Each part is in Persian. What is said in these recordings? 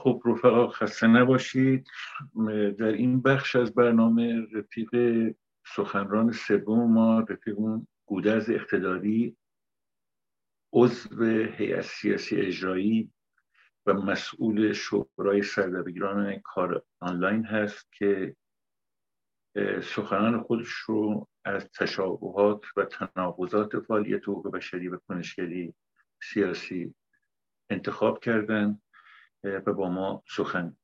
خب رفقا خسته نباشید. در این بخش از برنامه رفیق سخنران سوم ما رفیق گودرز اقتداری عضو هیئت سیاسی اجرایی و مسئول شورای سردبیران کار آنلاین هست که سخنان خودش رو از تشابهات و تناقضات فعالیت حقوق بشری و کنشگری سیاسی انتخاب کردن. و با ما سخن.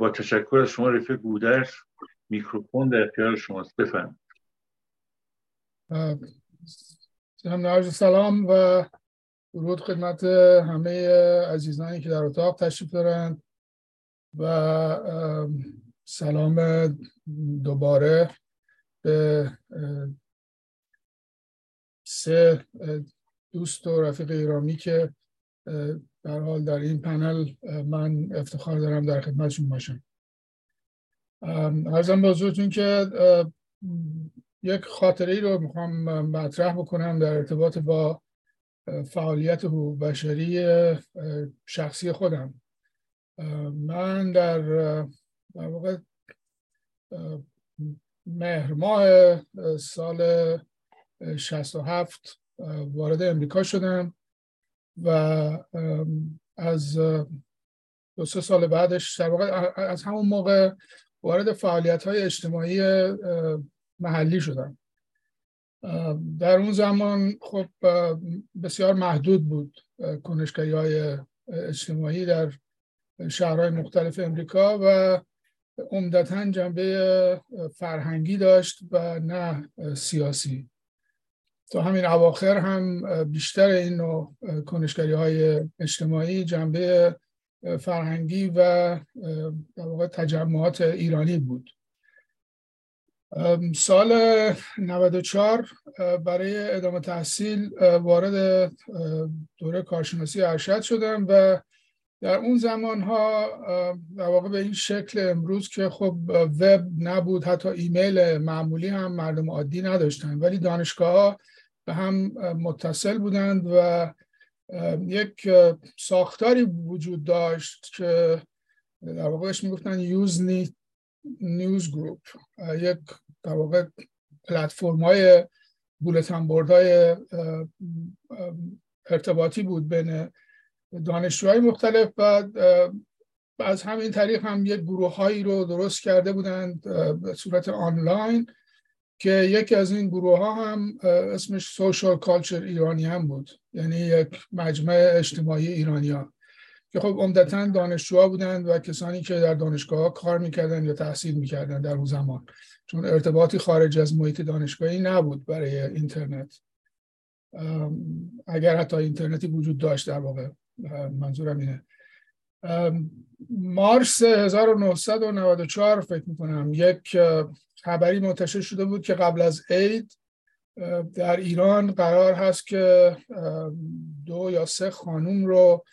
با تشکر از شما رفیق گودرس میکروفون در اختیار شماست. بفرمایید. سلام و درود خدمت همه عزیزانی که در اتاق تشریف دارند و سلام دوباره به سه دوست و رفیق ایرامی که در حال در این پنل من افتخار دارم در خدمتشون باشم. ارزم به حضورتون که یک خاطره ای رو می‌خوام مطرح بکنم در ارتباط با فعالیت حقوق بشری شخصی خودم. من در در واقع مهر ماه سال 67 وارد امریکا شدم. و از دو سه سال بعدش در واقع از همون موقع وارد فعالیت های اجتماعی محلی شدم. در اون زمان خب بسیار محدود بود کنشگری های اجتماعی در شهرهای مختلف امریکا و عمدتا جنبه فرهنگی داشت و نه سیاسی. تا همین اواخر هم بیشتر این نوع کنشگری های اجتماعی جنبه فرهنگی و در واقع تجمعات ایرانی بود. سال 94 برای ادامه تحصیل وارد دوره کارشناسی ارشد شدم و در اون زمان ها در واقع به این شکل امروز که خب وب نبود حتی ایمیل معمولی هم مردم عادی نداشتن. ولی دانشگاه ها به هم متصل بودند و یک ساختاری وجود داشت که در واقعش می‌گفتن یوز نیوز گروپ. یک در واقع پلتفرم های بولتن های ارتباطی بود بین دانشجوهای مختلف و از همین طریق هم یک گروه هایی رو درست کرده بودند به صورت آنلاین. که یکی از این گروه ها هم اسمش سوشال کالچر ایرانی هم بود. یعنی یک مجمع اجتماعی ایرانی ها که خب عمدتا دانشجوها بودند و کسانی که در دانشگاه ها کار می‌کردن یا تحصیل می‌کردن در اون زمان. چون ارتباطی خارج از محیط دانشگاهی نبود برای اینترنت. اگر حتی اینترنتی وجود داشت در واقع. منظورم اینه. مارس 1994 فکر می‌کنم یک خبری منتشر شده بود که قبل از عید در ایران قرار هست که دو یا سه خانوم رو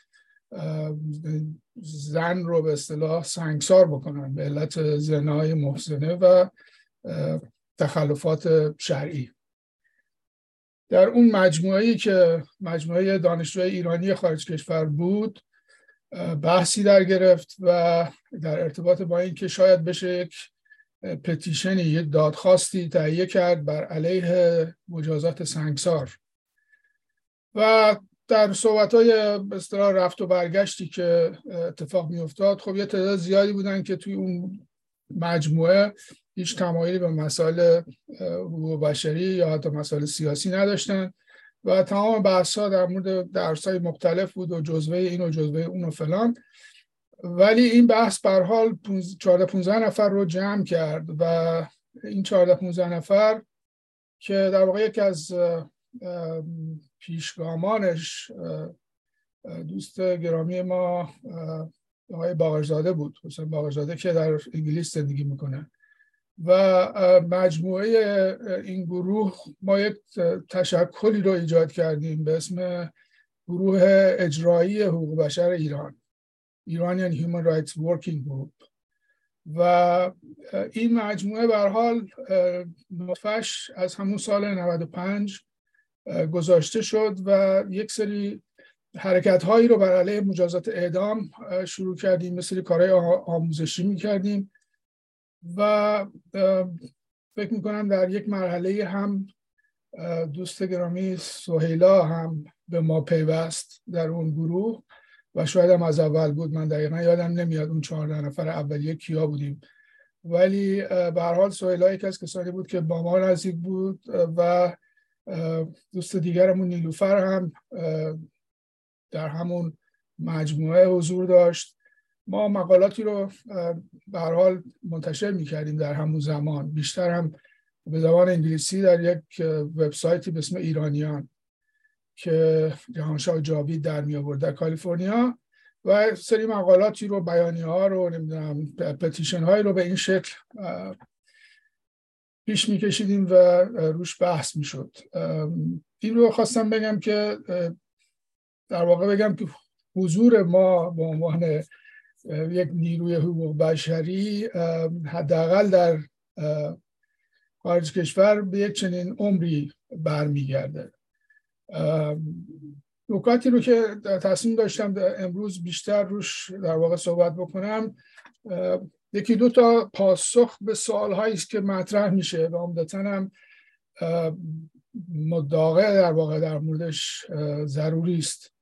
زن رو به اصطلاح سنگسار بکنن به علت زنای محسنه و تخلفات شرعی. در اون مجموعه که مجموعه دانشجوی ایرانی خارج کشور بود بحثی در گرفت و در ارتباط با اینکه شاید بشه یک پتیشنی یک دادخواستی تهیه کرد بر علیه مجازات سنگسار. و در صحبت های اصطلاح رفت و برگشتی که اتفاق می افتاد خب یه تعداد زیادی بودن که توی اون مجموعه هیچ تمایلی به مسائل حقوق بشری یا حتی مسائل سیاسی نداشتن و تمام بحث ها در مورد درس های مختلف بود و جزوه این و جزوه اون و فلان. ولی این بحث بر حال 14 15 نفر رو جمع کرد و این 14 15 نفر که در واقع یکی از پیشگامانش دوست گرامی ما آقای باقرزاده بود. حسین باقرزاده که در انگلیس زندگی می‌کنه. و مجموعه این گروه ما یک تشکلی رو ایجاد کردیم به اسم گروه اجرایی حقوق بشر ایران. Iranian Human Rights Working Group. و این مجموعه بر حال نطفش از همون سال 95 گذاشته شد و یک سری حرکت هایی رو بر علیه مجازات اعدام شروع کردیم. مثل کارهای آموزشی می‌کردیم و فکر می‌کنم در یک مرحله هم دوست گرامی سهیلا هم به ما پیوست در اون گروه. و شاید هم از اول بود. من دقیقا یادم نمیاد اون چهارده نفر اولیه کیا بودیم. ولی به هر حال سهیلا یک از کسانی بود که با ما نزدیک بود و دوست دیگرمون نیلوفر هم در همون مجموعه حضور داشت. ما مقالاتی رو به حال منتشر می‌کردیم در همون زمان. بیشتر هم به زبان انگلیسی در یک وبسایتی به اسم ایرانیان. که جهانشاه جاوید در می آورد در کالیفرنیا و سری مقالاتی رو بیانی ها رو نمی‌دونم پتیشن هایی رو به این شکل پیش میکشیدیم و روش بحث می‌شد. این رو خواستم بگم که در واقع بگم که حضور ما به عنوان یک نیروی حقوق بشری حداقل در خارج کشور به یک چنین عمری برمیگرده. نکاتی رو که تصمیم داشتم امروز بیشتر روش در واقع صحبت بکنم یکی دو تا پاسخ به سوال هایی است که مطرح میشه و عمدتا هم مداقع در واقع در موردش ضروری است.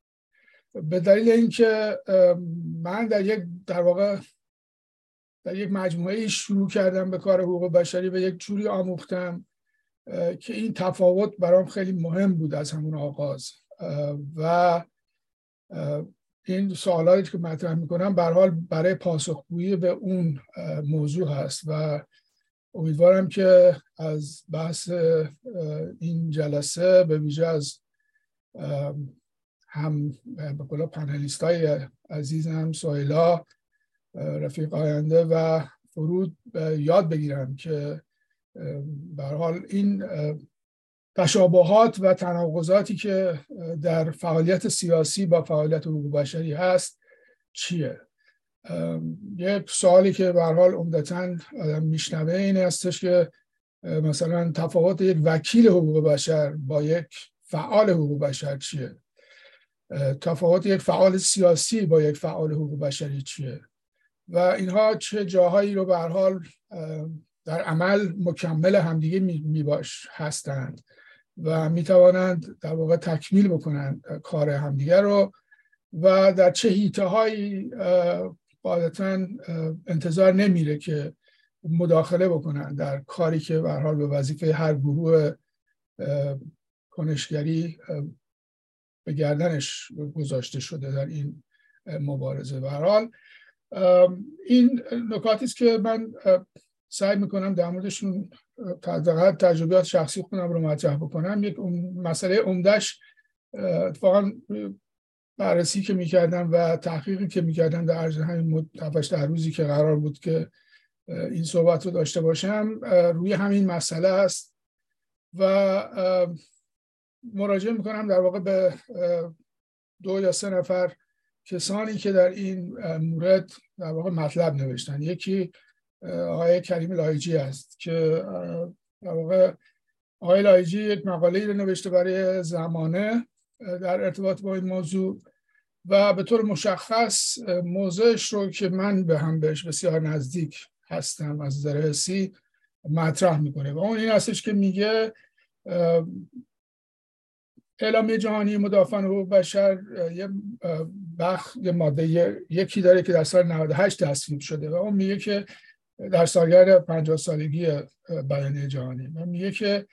به دلیل اینکه من در یک در واقع در یک مجموعه شروع کردم به کار حقوق بشری و یک جوری آموختم که این تفاوت برام خیلی مهم بود از همون آغاز. و این سوالاتی که مطرح می‌کنم به حال برای پاسخگویی به اون موضوع هست و امیدوارم که از بحث این جلسه به ویژه از هم به قول پنلیست های عزیزم سایلا رفیق آینده و فرود یاد بگیرم که به حال این تشابهات و تناقضاتی که در فعالیت سیاسی با فعالیت حقوق بشری هست چیه؟ یک سوالی که به حال عمدتا میشنوه این هستش که مثلا تفاوت یک وکیل حقوق بشر با یک فعال حقوق بشر چیه؟ تفاوت یک فعال سیاسی با یک فعال حقوق بشری چیه؟ و اینها چه جاهایی رو به حال در عمل مکمل همدیگه می باش هستند و می توانند در واقع تکمیل بکنند کار همدیگه رو و در چه هیته هایی قاعدتا انتظار نمیره که مداخله بکنن در کاری که به حال به وظیفه هر گروه کنشگری به گردنش گذاشته شده در این مبارزه. به این نکاتی است که من سعی می‌کنم در موردشون تجربیات شخصی خودم رو مطرح بکنم. یک مسئله عمدهش اتفاقا بررسی که می‌کردم و تحقیقی که می‌کردم در عرض همین تفش در روزی که قرار بود که این صحبت رو داشته باشم روی همین مسئله است و مراجعه می‌کنم در واقع به دو یا سه نفر کسانی که در این مورد در واقع مطلب نوشتن. یکی آقای کریم لایجی است که در واقع آقای لایجی یک مقاله رو نوشته برای زمانه در ارتباط با این موضوع و به طور مشخص موضوعش رو که من به هم بهش بسیار نزدیک هستم از نظر حسی مطرح می‌کنه و اون این هستش که میگه اعلامیه جهانی مدافعان حقوق بشر یه بخ یه ماده یکی داره که در سال 98 تصویب شده و اون میگه که در سالگرد 50 سالگی بیانیه جهانی. و میگه که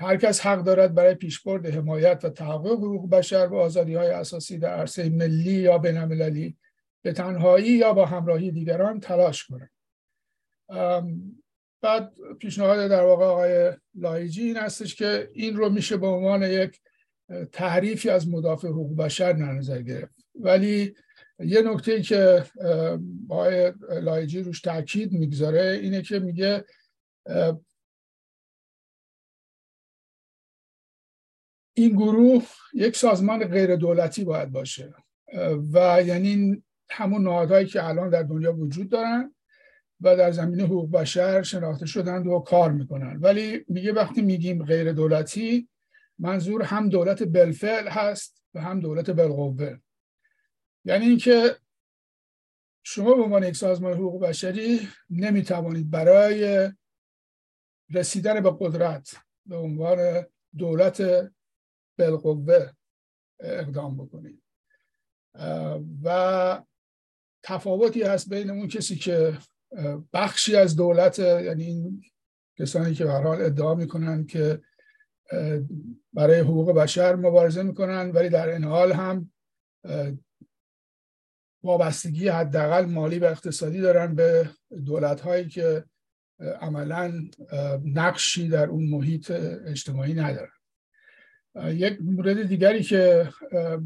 هر کس حق دارد برای پیشبرد حمایت و تحقق حقوق بشر و آزادی های اساسی در عرصه ملی یا بین‌المللی به تنهایی یا با همراهی دیگران تلاش کنند. بعد پیشنهاد در واقع آقای لایجی این هستش که این رو میشه به عنوان یک تعریفی از مدافع حقوق بشر در نظر گرفت. ولی یه نکته که آقای لایجی روش تاکید می‌گذاره اینه که میگه این گروه یک سازمان غیر دولتی باید باشه و یعنی همون نهادهایی که الان در دنیا وجود دارن و در زمینه حقوق بشر شناخته شدند و کار می‌کنن. ولی میگه وقتی میگیم غیر دولتی منظور هم دولت بلفعل هست و هم دولت بالقوه یعنی اینکه شما به عنوان یک سازمان حقوق بشری نمی‌توانید برای رسیدن به قدرت به عنوان دولت بالقوه اقدام بکنید. و تفاوتی هست بین اون کسی که بخشی از دولت یعنی این کسانی که به حال ادعا می‌کنن که برای حقوق بشر مبارزه می‌کنن ولی در این حال هم وابستگی حداقل مالی و اقتصادی دارن به دولت هایی که عملا نقشی در اون محیط اجتماعی ندارن. یک مورد دیگری که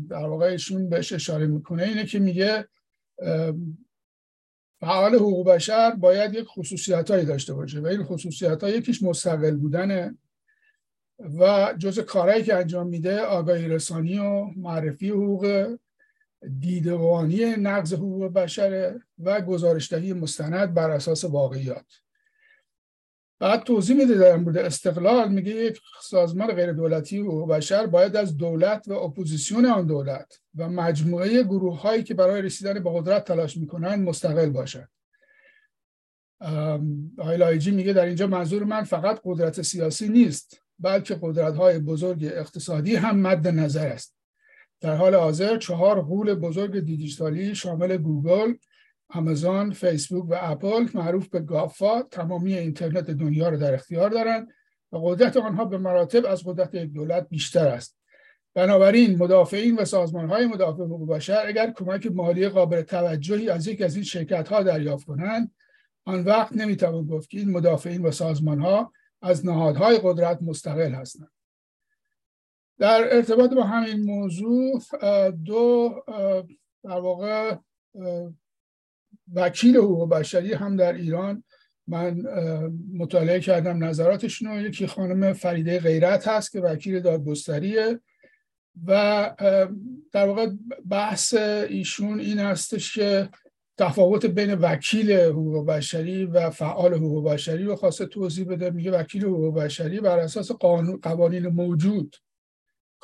در واقع ایشون بهش اشاره می‌کنه اینه که میگه فعال حقوق بشر باید یک خصوصیت هایی داشته باشه و این خصوصیت ها یکیش مستقل بودنه و جز کارهایی که انجام میده آگاهی رسانی و معرفی حقوق دیدوانی نقض حقوق بشره و گزارشدهی مستند بر اساس واقعیات. بعد توضیح میده در مورد استقلال میگه یک سازمان غیر دولتی حقوق بشر باید از دولت و اپوزیسیون آن دولت و مجموعه گروه هایی که برای رسیدن به قدرت تلاش می‌کنن مستقل باشد آقای لاهیجی میگه در اینجا منظور من فقط قدرت سیاسی نیست بلکه قدرت های بزرگ اقتصادی هم مد نظر است. در حال حاضر چهار غول بزرگ دیجیتالی شامل گوگل، آمازون، فیسبوک و اپل معروف به گافا تمامی اینترنت دنیا را در اختیار دارند و قدرت آنها به مراتب از قدرت یک دولت بیشتر است. بنابراین مدافعین و سازمان های مدافع حقوق بشر اگر کمک مالی قابل توجهی از یکی از این شرکت ها دریافت کنند آن وقت نمی‌توان گفت که این مدافعین و سازمان ها از نهادهای قدرت مستقل هستند در ارتباط با همین موضوع دو در واقع وکیل حقوق بشری هم در ایران. من مطالعه کردم نظراتشون یکی خانم فریده غیرت هست که وکیل دادگستریه و در واقع بحث ایشون این هستش که تفاوت بین وکیل حقوق بشری و فعال حقوق بشری رو خواسته توضیح بده. میگه وکیل حقوق بشری بر اساس قانون قوانین موجود.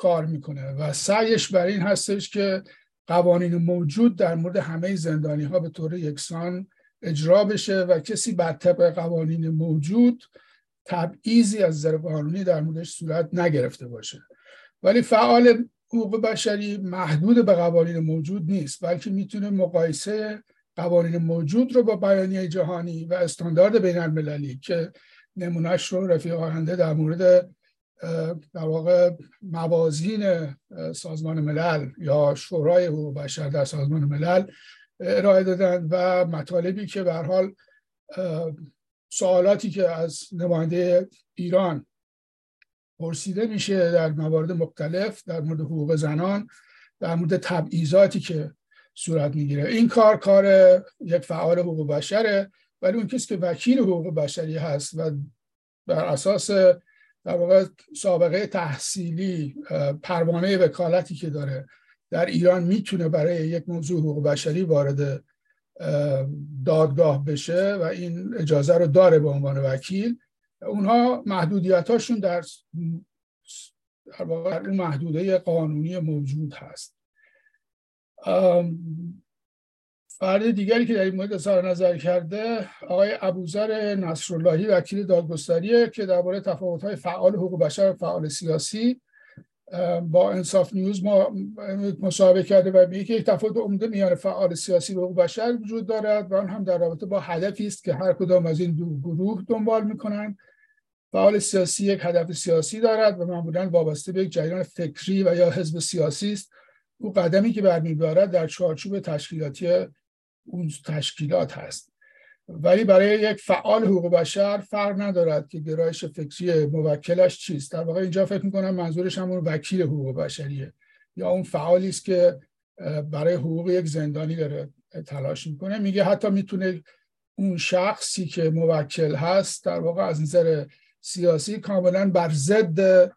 کار می‌کنه و سعیش بر این هستش که قوانین موجود در مورد همه زندانی ها به طور یکسان اجرا بشه و کسی بر طبق قوانین موجود تبعیضی از نظر قانونی در موردش صورت نگرفته باشه. ولی فعال حقوق بشری محدود به قوانین موجود نیست بلکه می‌تونه مقایسه قوانین موجود رو با بیانیه جهانی و استاندارد بین المللی که نمونهش رو رفیق آینده در مورد در واقع موازین سازمان ملل یا شورای حقوق بشر در سازمان ملل ارائه دادن و مطالبی که به حال سوالاتی که از نماینده ایران پرسیده میشه در موارد مختلف در مورد حقوق زنان در مورد تبعیضاتی که صورت می‌گیره. این کار کار یک فعال حقوق بشره ولی اون کسی که وکیل حقوق بشری هست و بر اساس در واقع سابقه تحصیلی پروانه وکالتی که داره در ایران می‌تونه برای یک موضوع حقوق بشری وارد دادگاه بشه و این اجازه رو داره به عنوان وکیل. اونها محدودیت هاشون در در واقع اون محدوده قانونی موجود هست. فرد دیگری که در این مورد اظهار نظر کرده آقای ابوذر نصراللهی وکیل دادگستریه که درباره تفاوت‌های فعال حقوق بشر و فعال سیاسی با انصاف نیوز ما مصاحبه کرده و میگه که یک تفاوت عمده میان فعال سیاسی و حقوق بشر وجود دارد و آن هم در رابطه با هدفی است که هر کدام از این دو گروه دنبال می‌کنند. فعال سیاسی یک هدف سیاسی دارد و معمولا وابسته به یک جریان فکری و یا حزب سیاسی است. او قدمی که برمیدارد در چارچوب تشکیلاتی اون تشکیلات هست. ولی برای یک فعال حقوق بشر فرق ندارد که گرایش فکری موکلش چیست. در واقع اینجا فکر می‌کنم منظورش همون وکیل حقوق بشریه. یا اون فعالی است که برای حقوق یک زندانی داره تلاش می‌کنه. میگه حتی می‌تونه اون شخصی که موکل هست در واقع از نظر سیاسی کاملا بر ضد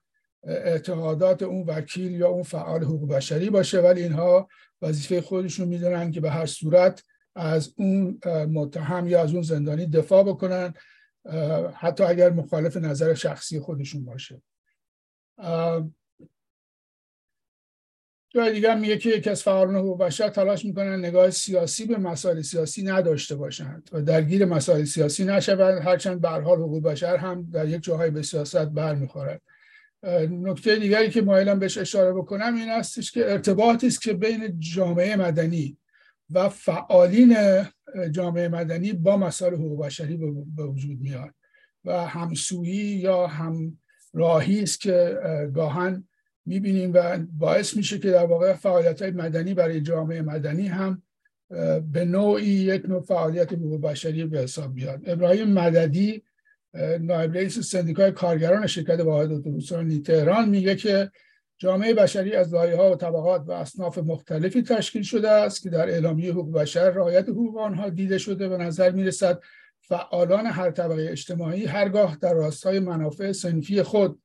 اعتقادات اون وکیل یا اون فعال حقوق بشری باشه. ولی اینها وظیفه خودشون می‌دونن که به هر صورت از اون متهم یا از اون زندانی دفاع بکنن حتی اگر مخالف نظر شخصی خودشون باشه. جای دیگر میگه که یکی از فعالان حقوق بشر تلاش می‌کنن نگاه سیاسی به مسائل سیاسی نداشته باشند و درگیر مسائل سیاسی نشوند. هرچند به حال حقوق بشر هم در یک جاهای به سیاست برمیخورد نکته دیگری که مایلم بهش اشاره بکنم این استش که ارتباطی است که بین جامعه مدنی و فعالین جامعه مدنی با مسائل حقوق بشری به وجود میاد. و همسویی یا هم راهی است که گاهن می‌بینیم و باعث میشه که در واقع فعالیت های مدنی برای جامعه مدنی هم به نوعی یک نوع فعالیت حقوق بشری به حساب بیاد. ابراهیم مددی نایب رئیس سندیکای کارگران شرکت واحد اتوبوسرانی تهران میگه که جامعه بشری از لایه ها و طبقات و اصناف مختلفی تشکیل شده است که در اعلامیه حقوق بشر رعایت حقوق آنها دیده شده به نظر می‌رسد. فعالان هر طبقه اجتماعی هرگاه در راستای منافع سنفی خود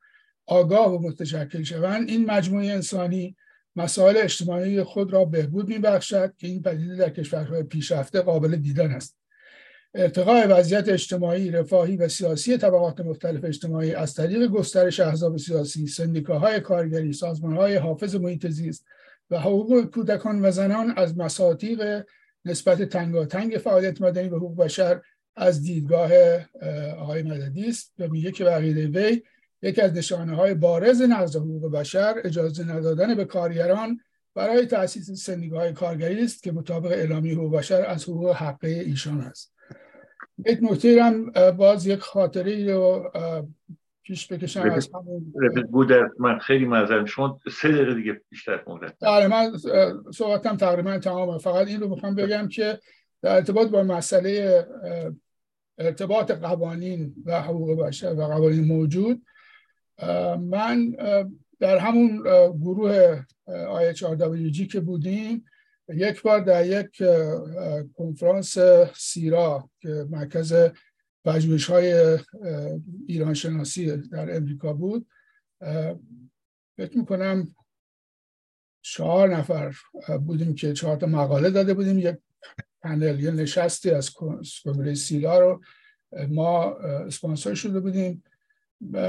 آگاه و متشکل شوند این مجموعه انسانی مسائل اجتماعی خود را بهبود میبخشد که این پدیده در کشورهای پیشرفته قابل دیدن است. ارتقاء وضعیت اجتماعی رفاهی و سیاسی طبقات مختلف اجتماعی از طریق گسترش احزاب سیاسی سندیکاهای کارگری سازمانهای حافظ محیط زیست و حقوق کودکان و زنان از مساطیق نسبت تنگاتنگ فعالیت مدنی و حقوق بشر از دیدگاه آقای مددی است و میگه که بقیده وی یکی از نشانه های بارز نقض حقوق بشر اجازه ندادن به کارگران برای تأسیس سندیکاهای کارگری است که مطابق اعلامیه حقوق بشر از حقوق حقه ایشان است. یک نکته هم باز یک خاطره رو پیش بکشم از همون. من خیلی معذرم شما سه دقیقه دیگه بیشتر مونده بله من صحبتم تقریبا تمامه. فقط این رو می‌خوام بگم که در ارتباط با مسئله ارتباط قوانین و حقوق بشر و قوانین موجود من در همون گروه 4 که بودیم یک بار در یک کنفرانس سیرا که مرکز پژوهش های ایران شناسی در امریکا بود فکر می‌کنم چهار نفر بودیم که چهار تا مقاله داده بودیم. یک پنل یا نشستی از کنگره سیرا رو ما اسپانسر شده بودیم.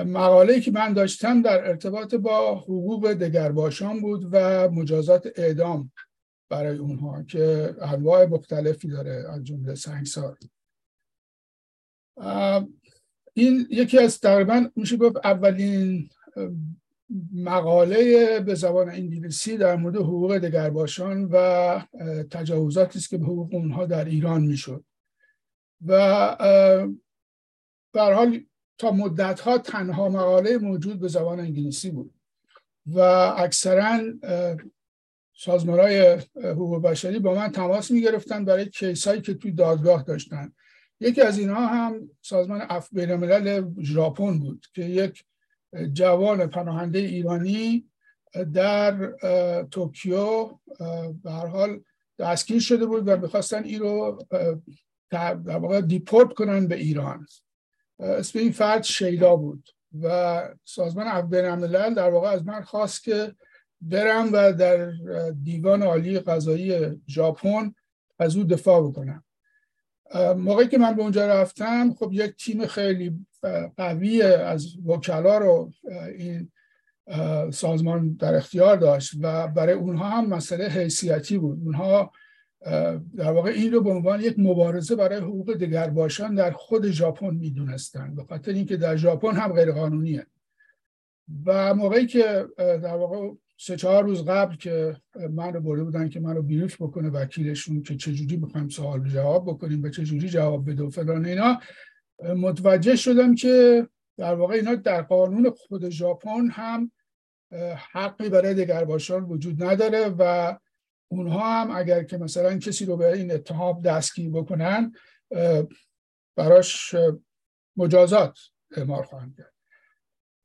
مقاله که من داشتم در ارتباط با حقوق دگرباشان بود و مجازات اعدام. برای اونها که انواع مختلفی داره از جمله سنگسار. این یکی از تقریبا میشه گفت اولین مقاله به زبان انگلیسی در مورد حقوق دگرباشان و تجاوزاتی است که به حقوق اونها در ایران می‌شد. و به حال تا مدت ها تنها مقاله موجود به زبان انگلیسی بود و اکثرا سازمان های حقوق بشری با من تماس می گرفتن برای case هایی که توی دادگاه داشتن. یکی از اینها هم سازمان عفو بین الملل ژاپن بود که یک جوان پناهنده ایرانی در توکیو به هر حال دستگیر شده بود و می‌خواستن این رو در واقع دیپورت کنن به ایران. اسم این فرد شیدا بود و سازمان اف بین الملل در واقع از من خواست که برم و در دیوان عالی قضایی ژاپن از او دفاع بکنم. موقعی که من به اونجا رفتم خب یک تیم خیلی قوی از وکلا رو این سازمان در اختیار داشت و برای اونها هم مسئله حیثیتی بود. اونها در واقع این رو به عنوان یک مبارزه برای حقوق باشان در خود ژاپن می‌دونستن به خاطر اینکه در ژاپن هم غیر قانونیه و موقعی که در واقع سه چهار روز قبل که من رو برده بودن که من رو بیروف بکنه وکیلشون که چجوری بخوایم سوال جواب بکنیم و چجوری جواب بده و فلان اینا متوجه شدم که در واقع اینا در قانون خود ژاپن هم حقی برای دگرباشان وجود نداره و اونها هم اگر که مثلا کسی رو به این اتهام دستگیر بکنن براش مجازات اعمال خواهند کرد.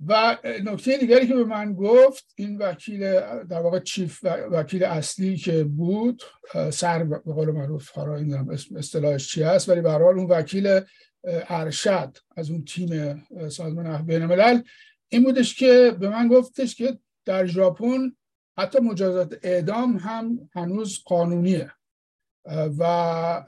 و نکته دیگری که به من گفت این وکیل در واقع چیف وکیل اصلی که بود سر به قول معروف حالا اصطلاحش چی هست ولی به اون وکیل ارشد از اون تیم سازمان بین الملل این بودش که به من گفتش که در ژاپن حتی مجازات اعدام هم هنوز قانونیه. و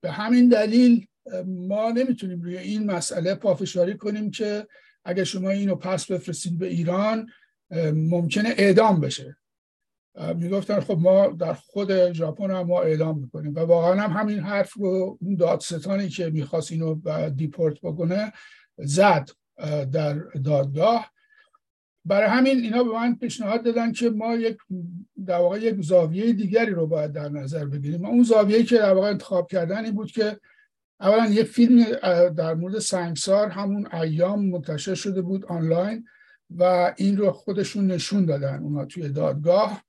به همین دلیل ما نمی‌تونیم روی این مسئله پافشاری کنیم که اگر شما اینو پس بفرستید به ایران ممکنه اعدام بشه. می‌گفتن خب ما در خود ژاپن هم ما اعدام می‌کنیم. و واقعا هم همین حرف رو اون دادستانی که می‌خواست اینو دیپورت بکنه زد در دادگاه. برای همین اینا به من پیشنهاد دادن که ما یک در واقع یک زاویه دیگری رو باید در نظر بگیریم. اون زاویه که در واقع انتخاب کردن این بود که اولا یه فیلم در مورد سنگسار همون ایام منتشر شده بود آنلاین و این رو خودشون نشون دادن اونا توی دادگاه.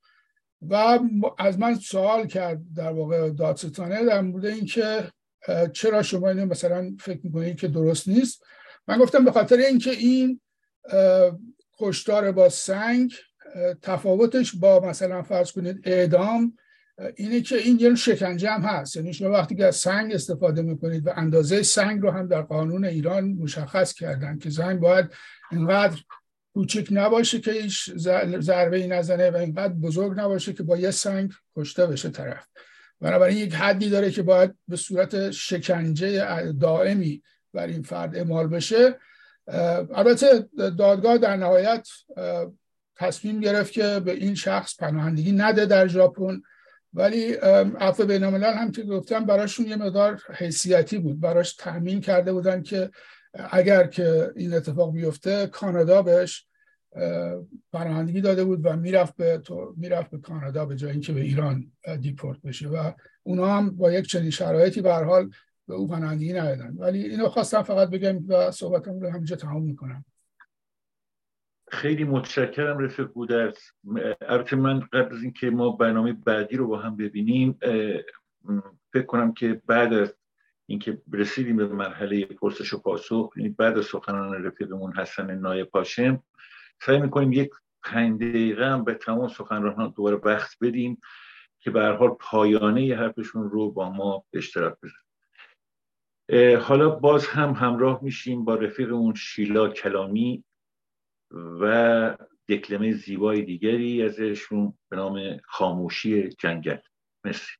و از من سوال کرد در واقع دادستانه در مورد اینکه چرا شما اینو مثلا فکر می‌کنید که درست نیست؟ من گفتم به خاطر اینکه این کشتار با سنگ تفاوتش با مثلا فرض کنید اعدام اینه که این یه شکنجه هم هست. یعنی شما وقتی که از سنگ استفاده می‌کنید و اندازه سنگ رو هم در قانون ایران مشخص کردن که زنگ باید اینقدر کوچک نباشه که هیچ ضربه ای نزنه و اینقدر بزرگ نباشه که با یه سنگ کشته بشه طرف. بنابراین یک حدی داره که باید به صورت شکنجه دائمی بر این فرد اعمال بشه. البته دادگاه در نهایت تصمیم گرفت که به این شخص پناهندگی نده در ژاپن. ولی عفو بین الملل هم که گفتم براشون یه مقدار حیثیتی بود. براش تأمین کرده بودن که اگر که این اتفاق بیفته کانادا بهش پناهندگی داده بود و می‌رفت به می‌رفت به کانادا به جای اینکه به ایران دیپورت بشه و اونا هم با یک چنین شرایطی به حال به او پناهندگی ندادن. ولی اینو خواستم فقط بگم و صحبتم رو همینجا تمام می‌کنم. خیلی متشکرم رفیق بودرس البته من قبل از اینکه ما برنامه بعدی رو با هم ببینیم فکر کنم که بعد از اینکه رسیدیم به مرحله پرسش و پاسخ یعنی بعد از سخنان رفیقمون حسن نایب پاشم سعی می‌کنیم یک پنج دقیقه هم به تمام سخنرانان دوباره وقت بدیم که به هر حال پایانه حرفشون رو با ما به اشتراک بذاریم. حالا باز هم همراه میشیم با رفیقمون شیلا کلامی. و دکلمه زیبای دیگری ازشون به نام خاموشی جنگل. مرسی.